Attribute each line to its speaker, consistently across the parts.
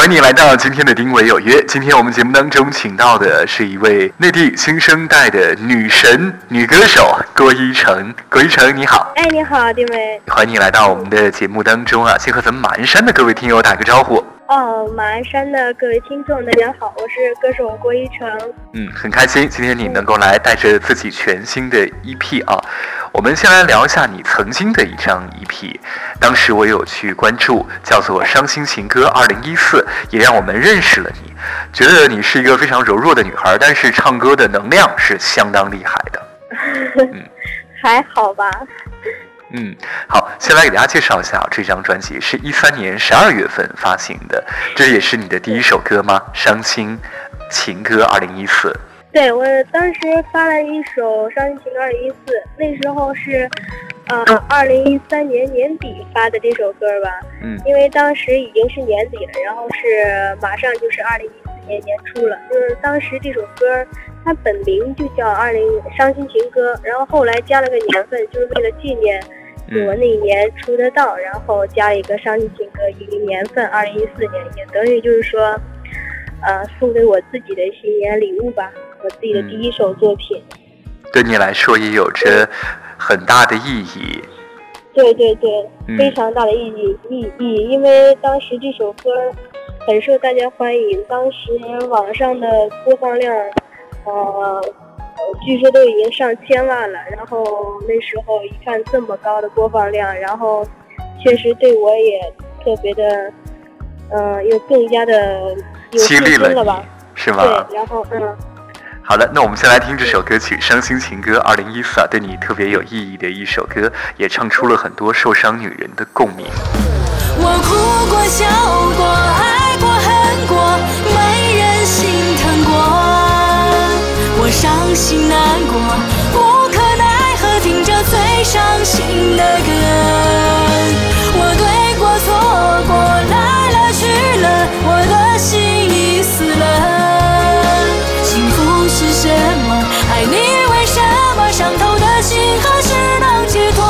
Speaker 1: 欢迎你来到今天的《丁伟有约》。今天我们节目当中请到的是一位内地新生代的女神女歌手郭一成。郭一成，你好！
Speaker 2: 哎，你好，丁伟。
Speaker 1: 欢迎你来到我们的节目当中啊！先和咱们马鞍山的各位听友打个招呼。
Speaker 2: 哦，马鞍山的各位听众，大家好，我是歌手郭一成。
Speaker 1: 嗯，很开心今天你能够来带着自己全新的 EP 啊。我们先来聊一下你曾经的一张 EP，当时我有去关注，叫做《伤心情歌二零一四》，也让我们认识了你，觉得你是一个非常柔弱的女孩，但是唱歌的能量是相当厉害的。
Speaker 2: 嗯，还好吧。
Speaker 1: 嗯，好，先来给大家介绍一下这张专辑，是一三年十二月份发行的，这也是你的第一首歌吗？《伤心情歌二零一四》。
Speaker 2: 对，我当时发了一首《伤心情歌二零一四》，那时候是，呃，二零一三年年底发的这首歌吧。
Speaker 1: 嗯。
Speaker 2: 因为当时已经是年底了，然后是马上就是二零一四年年初了。就是当时这首歌它本名就叫《二零伤心情歌》，然后后来加了个年份，就是为了纪念我那一年出的道，然后加一个《伤心情歌》一个年份，二零一四年，也等于就是说，呃，送给我自己的新年礼物吧。我自己的第一首作品，
Speaker 1: 对你来说也有着很大的意义。
Speaker 2: 对对对，非常大的意义意义，因为当时这首歌很受大家欢迎，当时网上的播放量，呃，据说都已经上千万了。然后那时候一看这么高的播放量，然后确实对我也特别的，嗯，又更加的有信心了吧？
Speaker 1: 是吗？
Speaker 2: 对，然后嗯。
Speaker 1: 好的，那我们先来听这首歌曲《伤心情歌二零一四》，对你特别有意义的一首歌，也唱出了很多受伤女人的共鸣。
Speaker 3: 我哭过，笑过，心难过，无可奈何，听着最伤心的歌。我对过，错过，来了去了，我的心已死了。幸福是什么？爱你为什么伤透的心何时能解脱？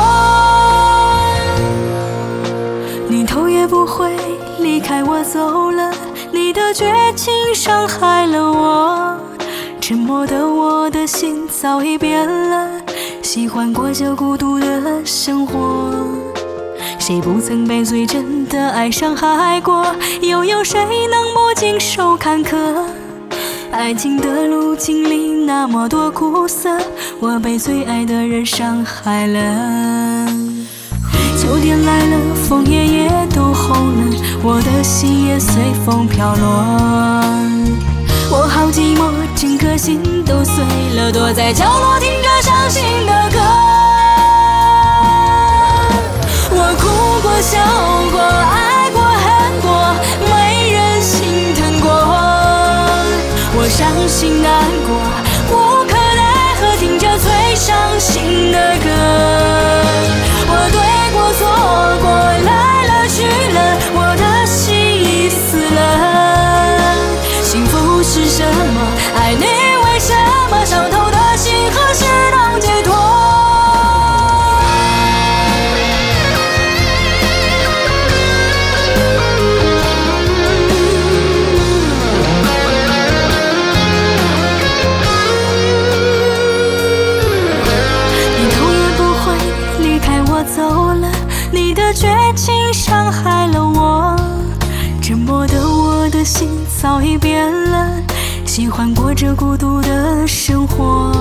Speaker 3: 你头也不回离开我走了，你的绝情伤害了我。沉默的我的心早已变了，喜欢过着孤独的生活。谁不曾被最真的爱伤害过？又有谁能不经受坎坷？爱情的路经历那么多苦涩，我被最爱的人伤害了。秋天来了，枫叶也都红了，我的心也随风飘落。我好寂寞，整颗心都碎了，躲在角落听着伤心的歌。我哭过，笑过，爱过，恨过，没人心疼过。我伤心难过，无可奈何，听着最伤心的歌。早已变了，喜欢过着孤独的生活。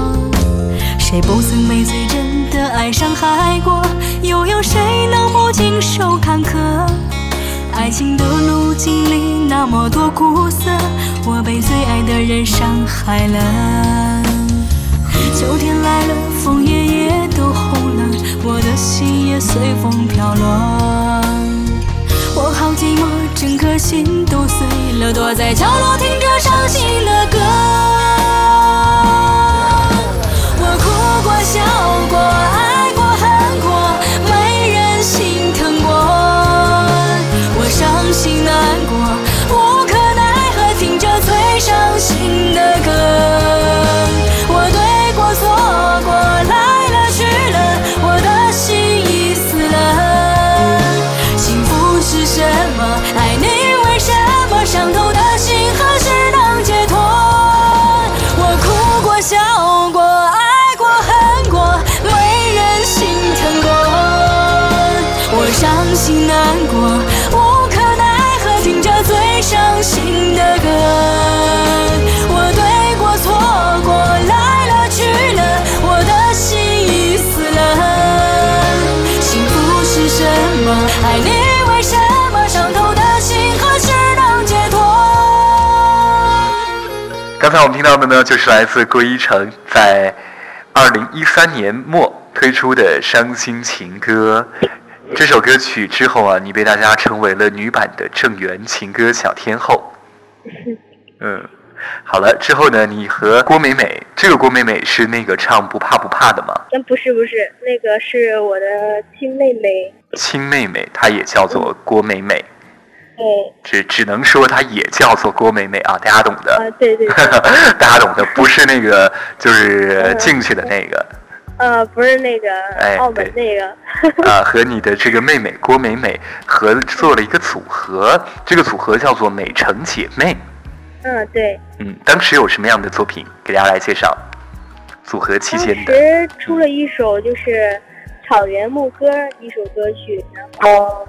Speaker 3: 谁不曾被最真的爱伤害过？又有谁能不经受坎坷？爱情的路经历那么多苦涩，我被最爱的人伤害了。秋天来了，枫叶也都红了，我的心也随风飘落。我好寂寞，整颗心都碎了，躲在角落听着伤心的歌。我哭过，笑过，爱过，
Speaker 1: 刚才我们听到的呢，就是来自郭一成在二零一三年末推出的《伤心情歌》这首歌曲之后啊，你被大家称为了女版的郑源情歌小天后。嗯，好了，之后呢，你和郭美美，这个郭美美是那个唱不怕不怕的吗？
Speaker 2: 嗯，不是不是，那个是我的亲妹妹。
Speaker 1: 亲妹妹，她也叫做郭美美。
Speaker 2: 对。
Speaker 1: 只只能说她也叫做郭美美啊，大家懂的。
Speaker 2: 啊，对对。
Speaker 1: 大家懂的，不是那个，就是进去的那个。
Speaker 2: 呃，不是那个，
Speaker 1: 哎，
Speaker 2: 澳门那个。
Speaker 1: 啊，和你的这个妹妹郭美美合作了一个组合，这个组合叫做美成姐妹。
Speaker 2: 嗯，对。
Speaker 1: 嗯，当时有什么样的作品给大家来介绍？组合期间的。
Speaker 2: 当时出了一首就是《草原牧歌》一首歌曲，然后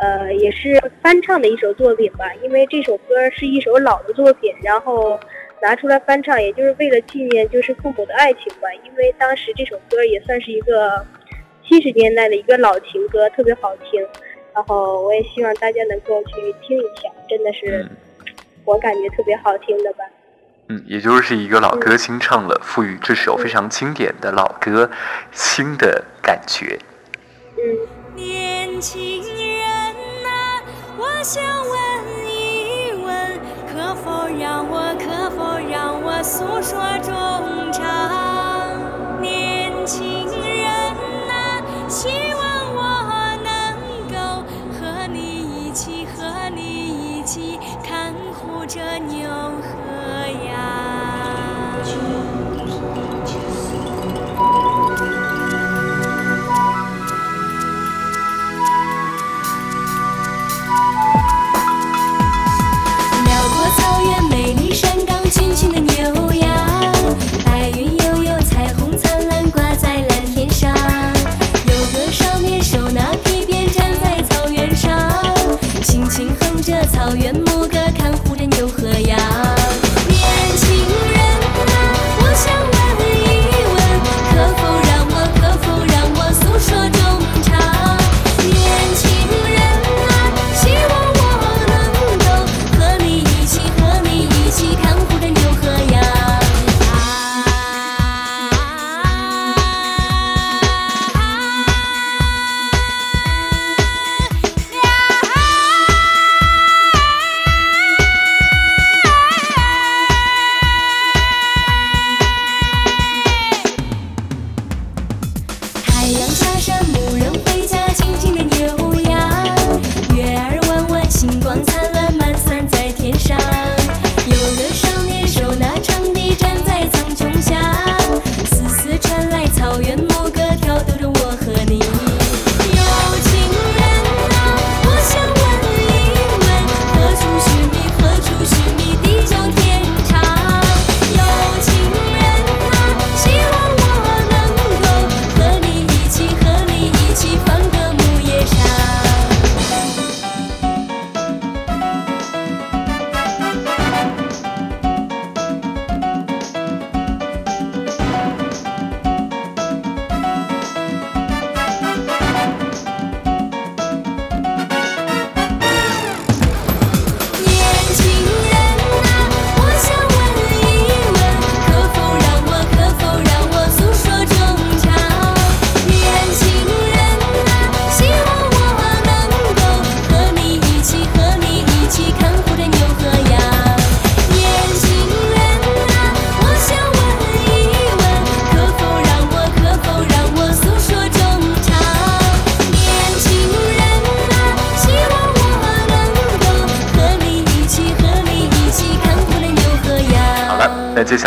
Speaker 2: 呃也是翻唱的一首作品吧，因为这首歌是一首老的作品，然后。拿出来翻唱，也就是为了纪念就是父母的爱情吧。因为当时这首歌也算是一个七十年代的一个老情歌，特别好听。然后我也希望大家能够去听一下，真的是我感觉特别好听的吧。
Speaker 1: 嗯，也就是一个老歌新唱了，赋予这首非常经典的老歌新的感觉。
Speaker 2: 嗯。
Speaker 4: 年轻想问一问，可否让我？可否让我诉说衷肠，年轻人啊，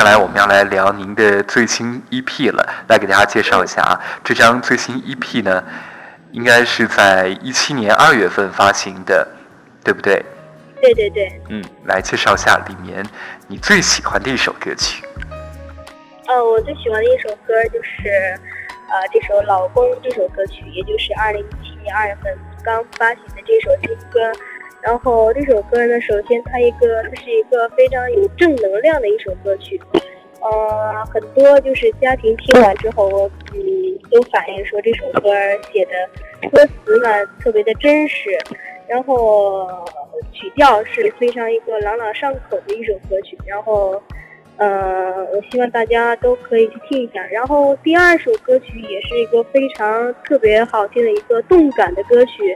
Speaker 1: 下来我们要来聊您的最新 EP 了，来给大家介绍一下啊。这张最新 EP 呢，应该是在一七年二月份发行的，对不对？
Speaker 2: 对对对。
Speaker 1: 嗯，来介绍一下里面你最喜欢的一首歌曲。
Speaker 2: 呃，我最喜欢的一首歌就是，呃，这首《老公》这首歌曲，也就是二零一七年二月份刚发行的这首新歌。然后这首歌呢，首先它一个，它是一个非常有正能量的一首歌曲，呃，很多就是家庭听完之后，嗯，都反映说这首歌写的歌词呢特别的真实，然后曲调是非常一个朗朗上口的一首歌曲，然后呃，我希望大家都可以去听一下。然后第二首歌曲也是一个非常特别好听的一个动感的歌曲，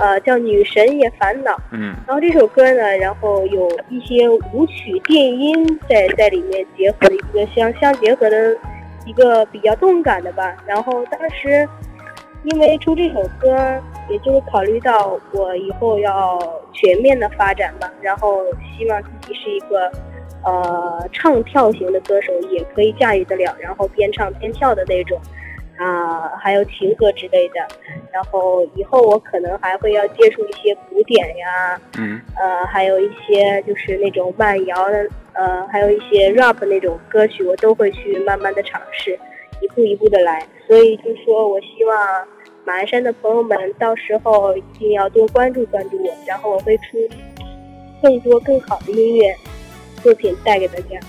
Speaker 2: 呃，叫《女神也烦恼》。
Speaker 1: 嗯
Speaker 2: 然后这首歌呢，然后有一些舞曲、电音在在里面结合的一个相相结合的一个比较动感的吧。然后当时因为出这首歌，也就是考虑到我以后要全面的发展吧，然后希望自己是一个呃唱跳型的歌手，也可以驾驭得了，然后边唱边跳的那种。啊，还有情歌之类的，然后以后我可能还会要接触一些古典呀，
Speaker 1: 嗯
Speaker 2: 呃，还有一些就是那种慢摇的，呃，还有一些 rap 那种歌曲，我都会去慢慢的尝试，一步一步的来。所以就说我希望马鞍山的朋友们到时候一定要多关注关注我，然后我会出更多更好的音乐作品带给大家。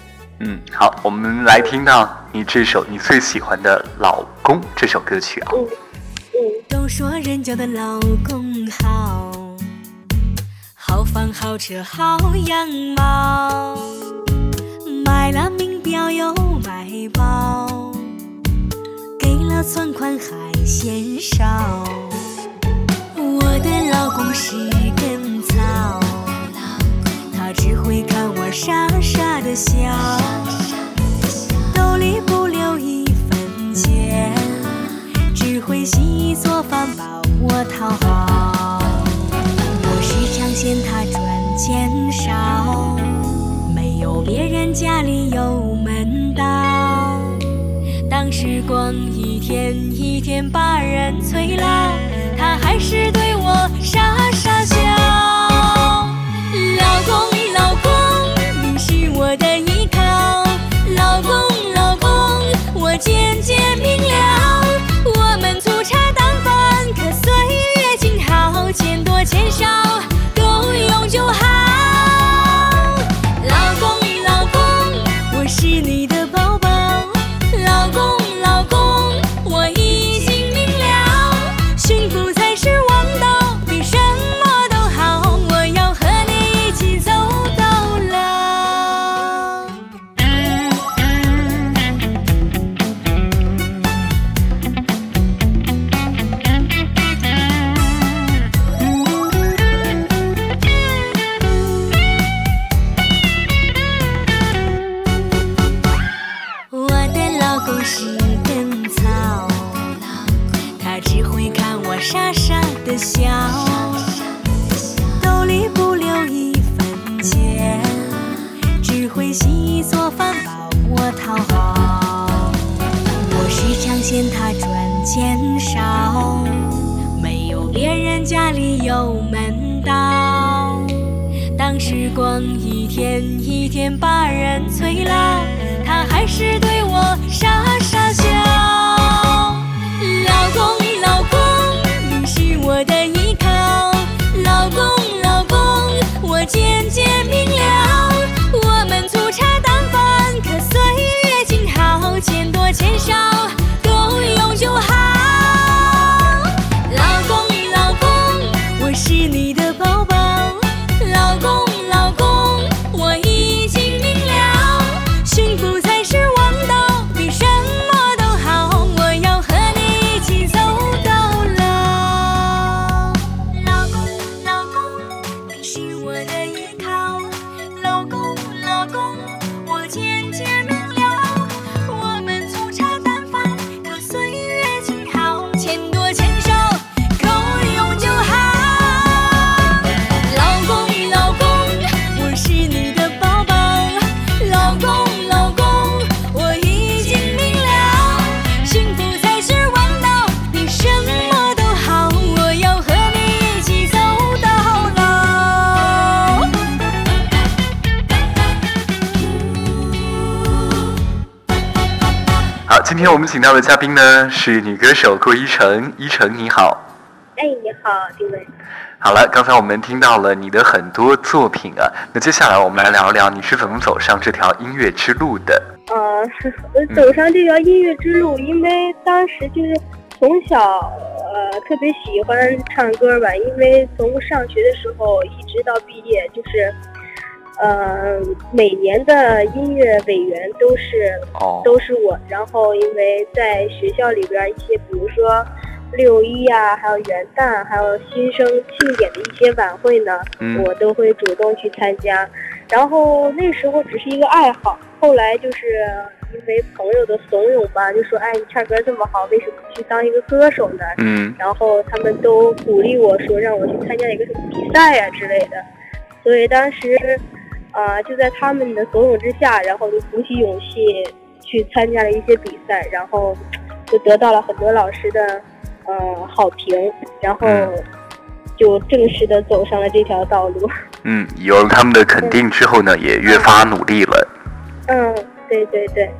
Speaker 1: 嗯，好，我们来听到你这首你最喜欢的《老公》这首歌曲啊。
Speaker 3: 都说人家的老公好，好房好车好样貌，买了名表又买包，给了存款还嫌少。我的老公是根草，他只会看我傻傻的笑，兜里不留一分钱。只会洗衣做饭把我讨好。我时常嫌他赚钱少，没有别人家里有门道。当时光一天一天把人催老，他还是对我傻傻笑。渐渐明了，很少，没有别人家里有门道。当时光一天一天把人催老，他还是对我傻傻靠。
Speaker 1: 今天我们请到的嘉宾呢是女歌手顾依晨，依晨你好。
Speaker 2: 哎，你好，丁伟。
Speaker 1: 好了，刚才我们听到了你的很多作品啊，那接下来我们来聊聊你是怎么走上这条音乐之路的。
Speaker 2: 呃，我走上这条音乐之路，因为当时就是从小呃特别喜欢唱歌吧，因为从上学的时候一直到毕业，就是呃，每年的音乐委员都是
Speaker 1: 哦，
Speaker 2: 都是我。然后因为在学校里边一些，比如说六一啊，还有元旦，还有新生庆典的一些晚会呢，
Speaker 1: 嗯
Speaker 2: 我都会主动去参加。然后那时候只是一个爱好，后来就是因为朋友的怂恿吧，就说：“哎，你唱歌这么好，为什么不去当一个歌手呢？”
Speaker 1: 嗯
Speaker 2: 然后他们都鼓励我说让我去参加一个什么比赛呀、之类的，所以当时，啊、就在他们的怂恿之下，然后就鼓起勇气去参加了一些比赛，然后就得到了很多老师的呃好评，然后
Speaker 1: 嗯
Speaker 2: 就正式的走上了这条道路。
Speaker 1: 嗯，有了他们的肯定之后呢，也越发努力了。
Speaker 2: 嗯，对对对。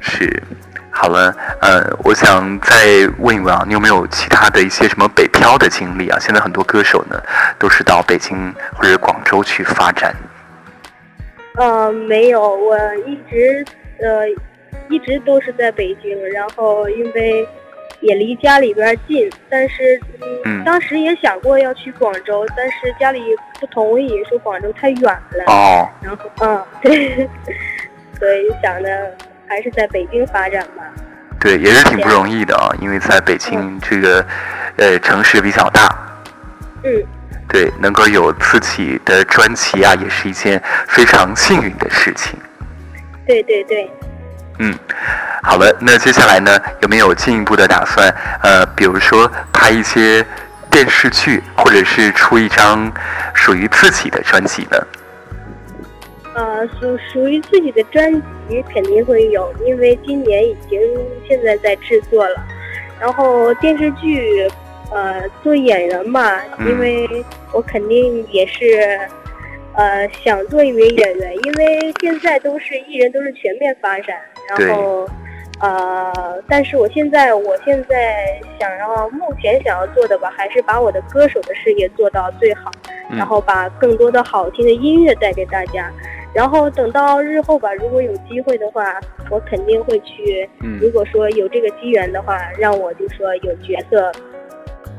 Speaker 1: 是，好了，呃，我想再问一问啊，你有没有其他的一些什么北漂的经历啊？现在很多歌手呢，都是到北京或者广州去发展。
Speaker 2: 呃，没有，我一直呃一直都是在北京，然后因为也离家里边近，但是
Speaker 1: 嗯。
Speaker 2: 嗯，当时也想过要去广州，但是家里不同意，说广州太远了，
Speaker 1: 哦，
Speaker 2: 然后嗯对，所以想着还是在北京发展吧。
Speaker 1: 对，也是挺不容易的啊，因为在北京这个呃城市比较大，
Speaker 2: 嗯，
Speaker 1: 对，能够有自己的专辑啊，也是一件非常幸运的事情。
Speaker 2: 对对对。
Speaker 1: 嗯，好了，那接下来呢，有没有进一步的打算？呃，比如说拍一些电视剧，或者是出一张属于自己的专辑呢？
Speaker 2: 呃，属属于自己的专辑肯定会有，因为今年已经现在在制作了。然后电视剧，呃，做演员嘛，
Speaker 1: 嗯
Speaker 2: 因为我肯定也是，呃，想做一名演员，因为现在都是艺人都是全面发展，然后，呃，但是我现在我现在想要目前想要做的吧，还是把我的歌手的事业做到最好。
Speaker 1: 嗯
Speaker 2: 然后把更多的好听的音乐带给大家。然后等到日后吧，如果有机会的话，我肯定会去。
Speaker 1: 嗯
Speaker 2: 如果说有这个机缘的话，让我就说有角色，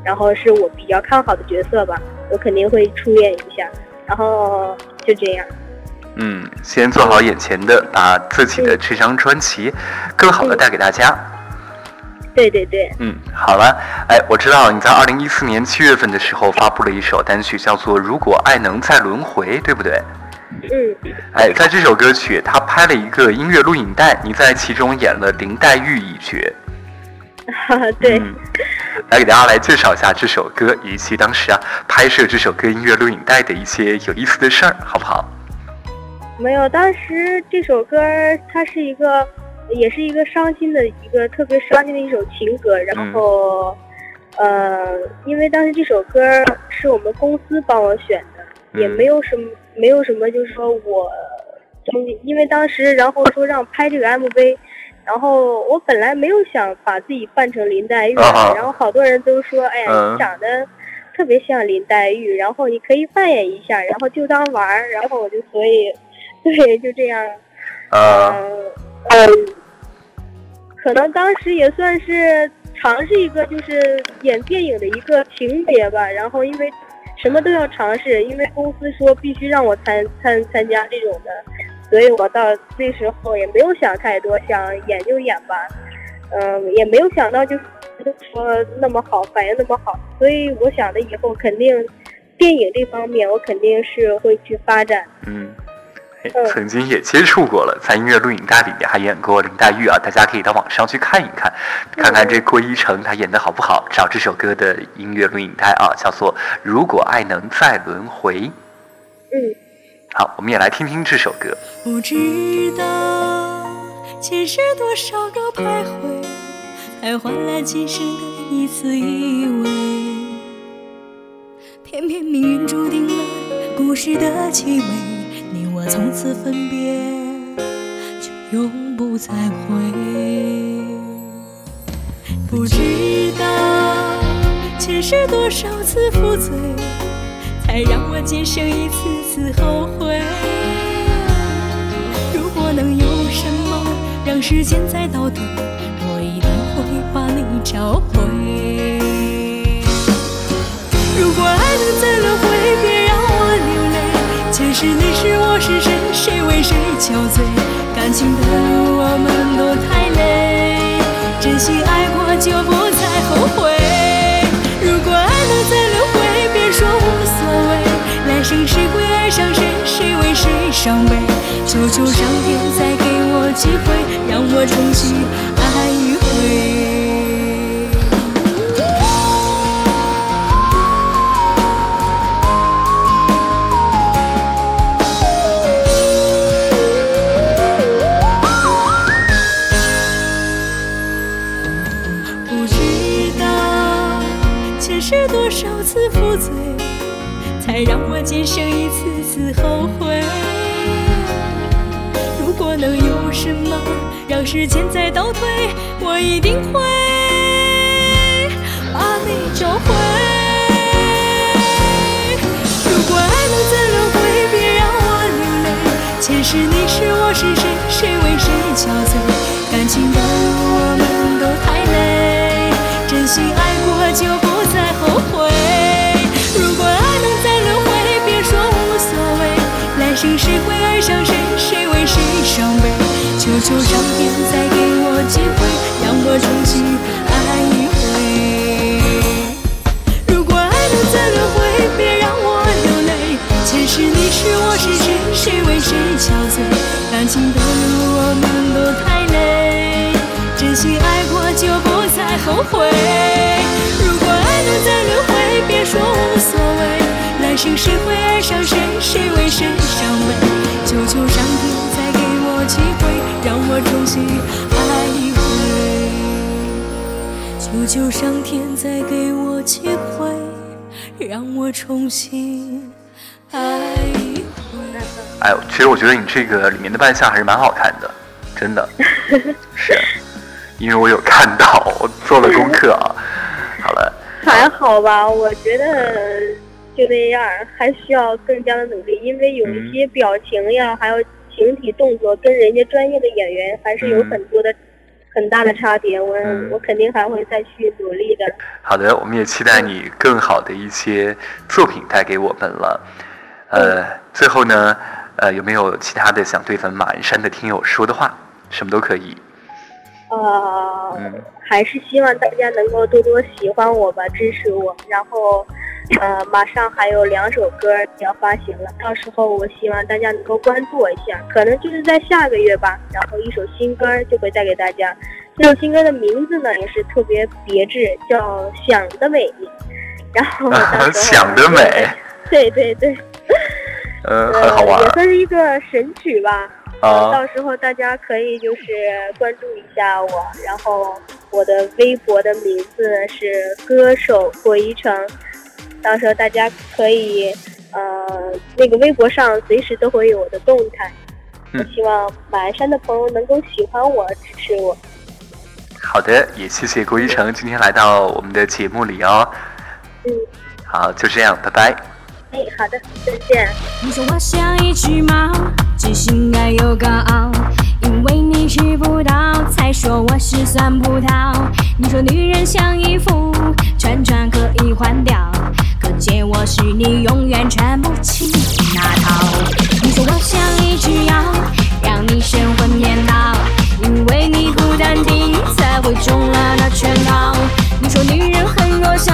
Speaker 2: 然后是我比较看好的角色吧，我肯定会出演一下。然后就这样。
Speaker 1: 嗯，先做好眼前的，把自己的这张专辑更好的带给大家。
Speaker 2: 对对对，
Speaker 1: 嗯，好了，哎，我知道你在二零一四年七月份的时候发布了一首单曲，叫做《如果爱能再轮回》，对不对？
Speaker 2: 嗯，
Speaker 1: 哎，在这首歌曲，他拍了一个音乐录影带，你在其中演了林黛玉一角。
Speaker 2: 哈哈，对。
Speaker 1: 嗯，来给大家来介绍一下这首歌，以及当时啊拍摄这首歌音乐录影带的一些有意思的事儿，好不好？
Speaker 2: 没有，当时这首歌它是一个，也是一个伤心的一个特别伤心的一首情歌。然后，呃，因为当时这首歌是我们公司帮我选的，也
Speaker 1: 嗯
Speaker 2: 没有什么，没有什么，就是说我，因为当时然后说让拍这个 MV，然后我本来没有想把自己扮成林黛玉，
Speaker 1: 啊
Speaker 2: 然后好多人都说，哎呀，
Speaker 1: 嗯。
Speaker 2: 你长得。特别像林黛玉，然后你可以扮演一下，然后就当玩儿，然后我就所以，对，就这样，
Speaker 1: 呃，
Speaker 2: 嗯、嗯，可能当时也算是尝试一个就是演电影的一个情节吧，然后因为什么都要尝试，因为公司说必须让我参参参加这种的，所以我到那时候也没有想太多，想演就演吧，嗯，也没有想到就是说那么好，反应那么好，所以我想的以后肯定电影这方面我肯定是会去发展。
Speaker 1: 嗯。曾经也接触过了，在音乐录影带里面还演过林黛玉啊，大家可以到网上去看一看，看看这郭一成他演的好不好。找这首歌的音乐录影带啊，叫做《如果爱能再轮回》。
Speaker 2: 嗯。
Speaker 1: 好，我们也来听听这首歌。
Speaker 3: 不知道前世多少个徘徊，才换来今生的一丝依偎。偏偏命运注定了故事的结尾，你我从此分别，就永不再会。不知道前世多少次负罪，才让我今生一次次后悔。如果能有什么让时间再倒退，我一定会把你找回。如果爱能再轮回，别让我流泪。前世你是我是谁？谁为谁憔悴，感情的伤悲？求求上天再给我机会，让我重新时间再倒退，我一定会把你找回。如果爱能再轮回，别让我流泪。前世你是我是谁，谁为谁憔悴？感情的路我们都太累，真心爱过就不再后悔。如果爱能再轮回，别说无所谓，来生谁会爱上谁，谁为谁伤悲？求上天再给我机会，让我重新爱一回。如果爱能再轮回，别让我流泪。前世你是我是谁，谁为谁憔悴？感情的路我们都太累，真心爱过就不再后悔。如果爱能再轮回，别说无所谓，来生谁会上天再给我机会，让我重新爱一回。
Speaker 1: 哎，其实我觉得你这个里面的扮相还是蛮好看的，真的 是，因为我有看到，我做了功课啊。好了，
Speaker 2: 还好吧，我觉得就那样，还需要更加的努力，因为有一些表情呀，还有形体动作，跟人家专业的演员还是有很多的、很大的差别。我、
Speaker 1: 嗯
Speaker 2: 我肯定还会再去努力的。
Speaker 1: 好的，我们也期待你更好的一些作品带给我们了。呃，最后呢，呃，有没有其他的想对咱们马鞍山的听友说的话？什么都可以。
Speaker 2: 呃，
Speaker 1: 嗯
Speaker 2: 还是希望大家能够多多喜欢我吧，支持我。然后，呃，马上还有两首歌要发行了，到时候我希望大家能够关注我一下，可能就是在下个月吧。然后一首新歌就会带给大家。这首新歌的名字呢也是特别别致，叫《想得美》。然后到时候
Speaker 1: 想得美，
Speaker 2: 对对对，
Speaker 1: 呃，
Speaker 2: 呃，
Speaker 1: 很好玩
Speaker 2: 也算是一个神曲吧。
Speaker 1: 啊。
Speaker 2: 到时候大家可以就是关注一下我，然后我的微博的名字是歌手郭一成，到时候大家可以呃那个微博上随时都会有我的动态。我
Speaker 1: 嗯
Speaker 2: 希望马鞍山的朋友能够喜欢我，支持我。
Speaker 1: 好的，也谢谢郭一成今天来到我们的节目里哦。
Speaker 2: 嗯，
Speaker 1: 好，就这样，拜拜。
Speaker 2: 哎，好的，再见。
Speaker 3: 你说我像一只猫，只性爱又高傲，因为你吃不到，才说我是酸葡萄。你说女人像衣服，穿穿可以换掉，可见我是你永远穿不起那套。你说我像一只药，让你神魂颠倒，因为你不淡定，才会中了那圈套。你说女人很弱小，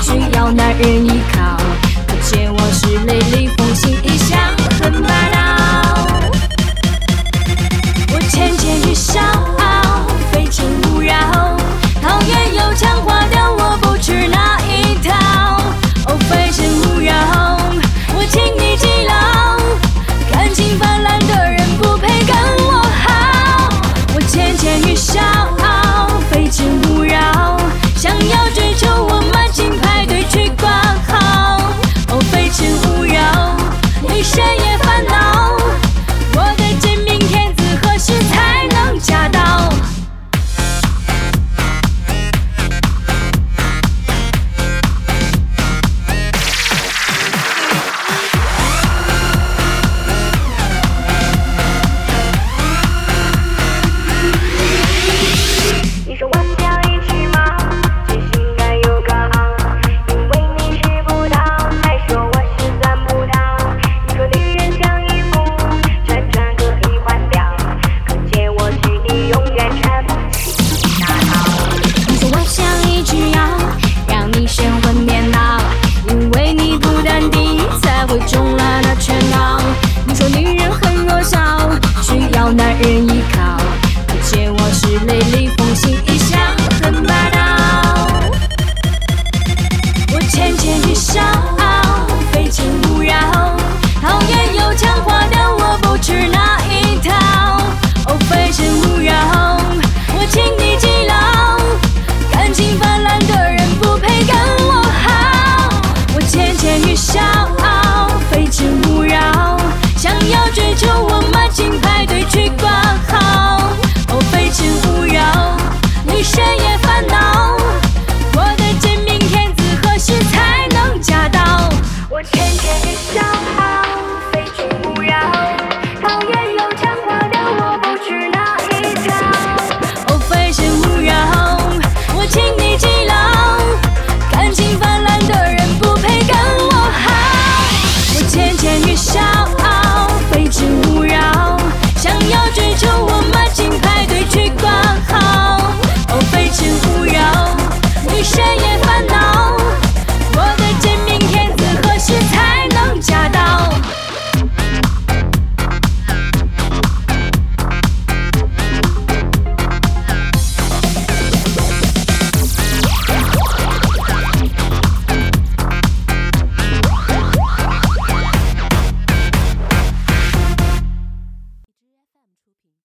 Speaker 3: 需要男人依靠。可见我是雷厉风行，一向很霸道。我浅浅一笑，非诚勿扰，讨厌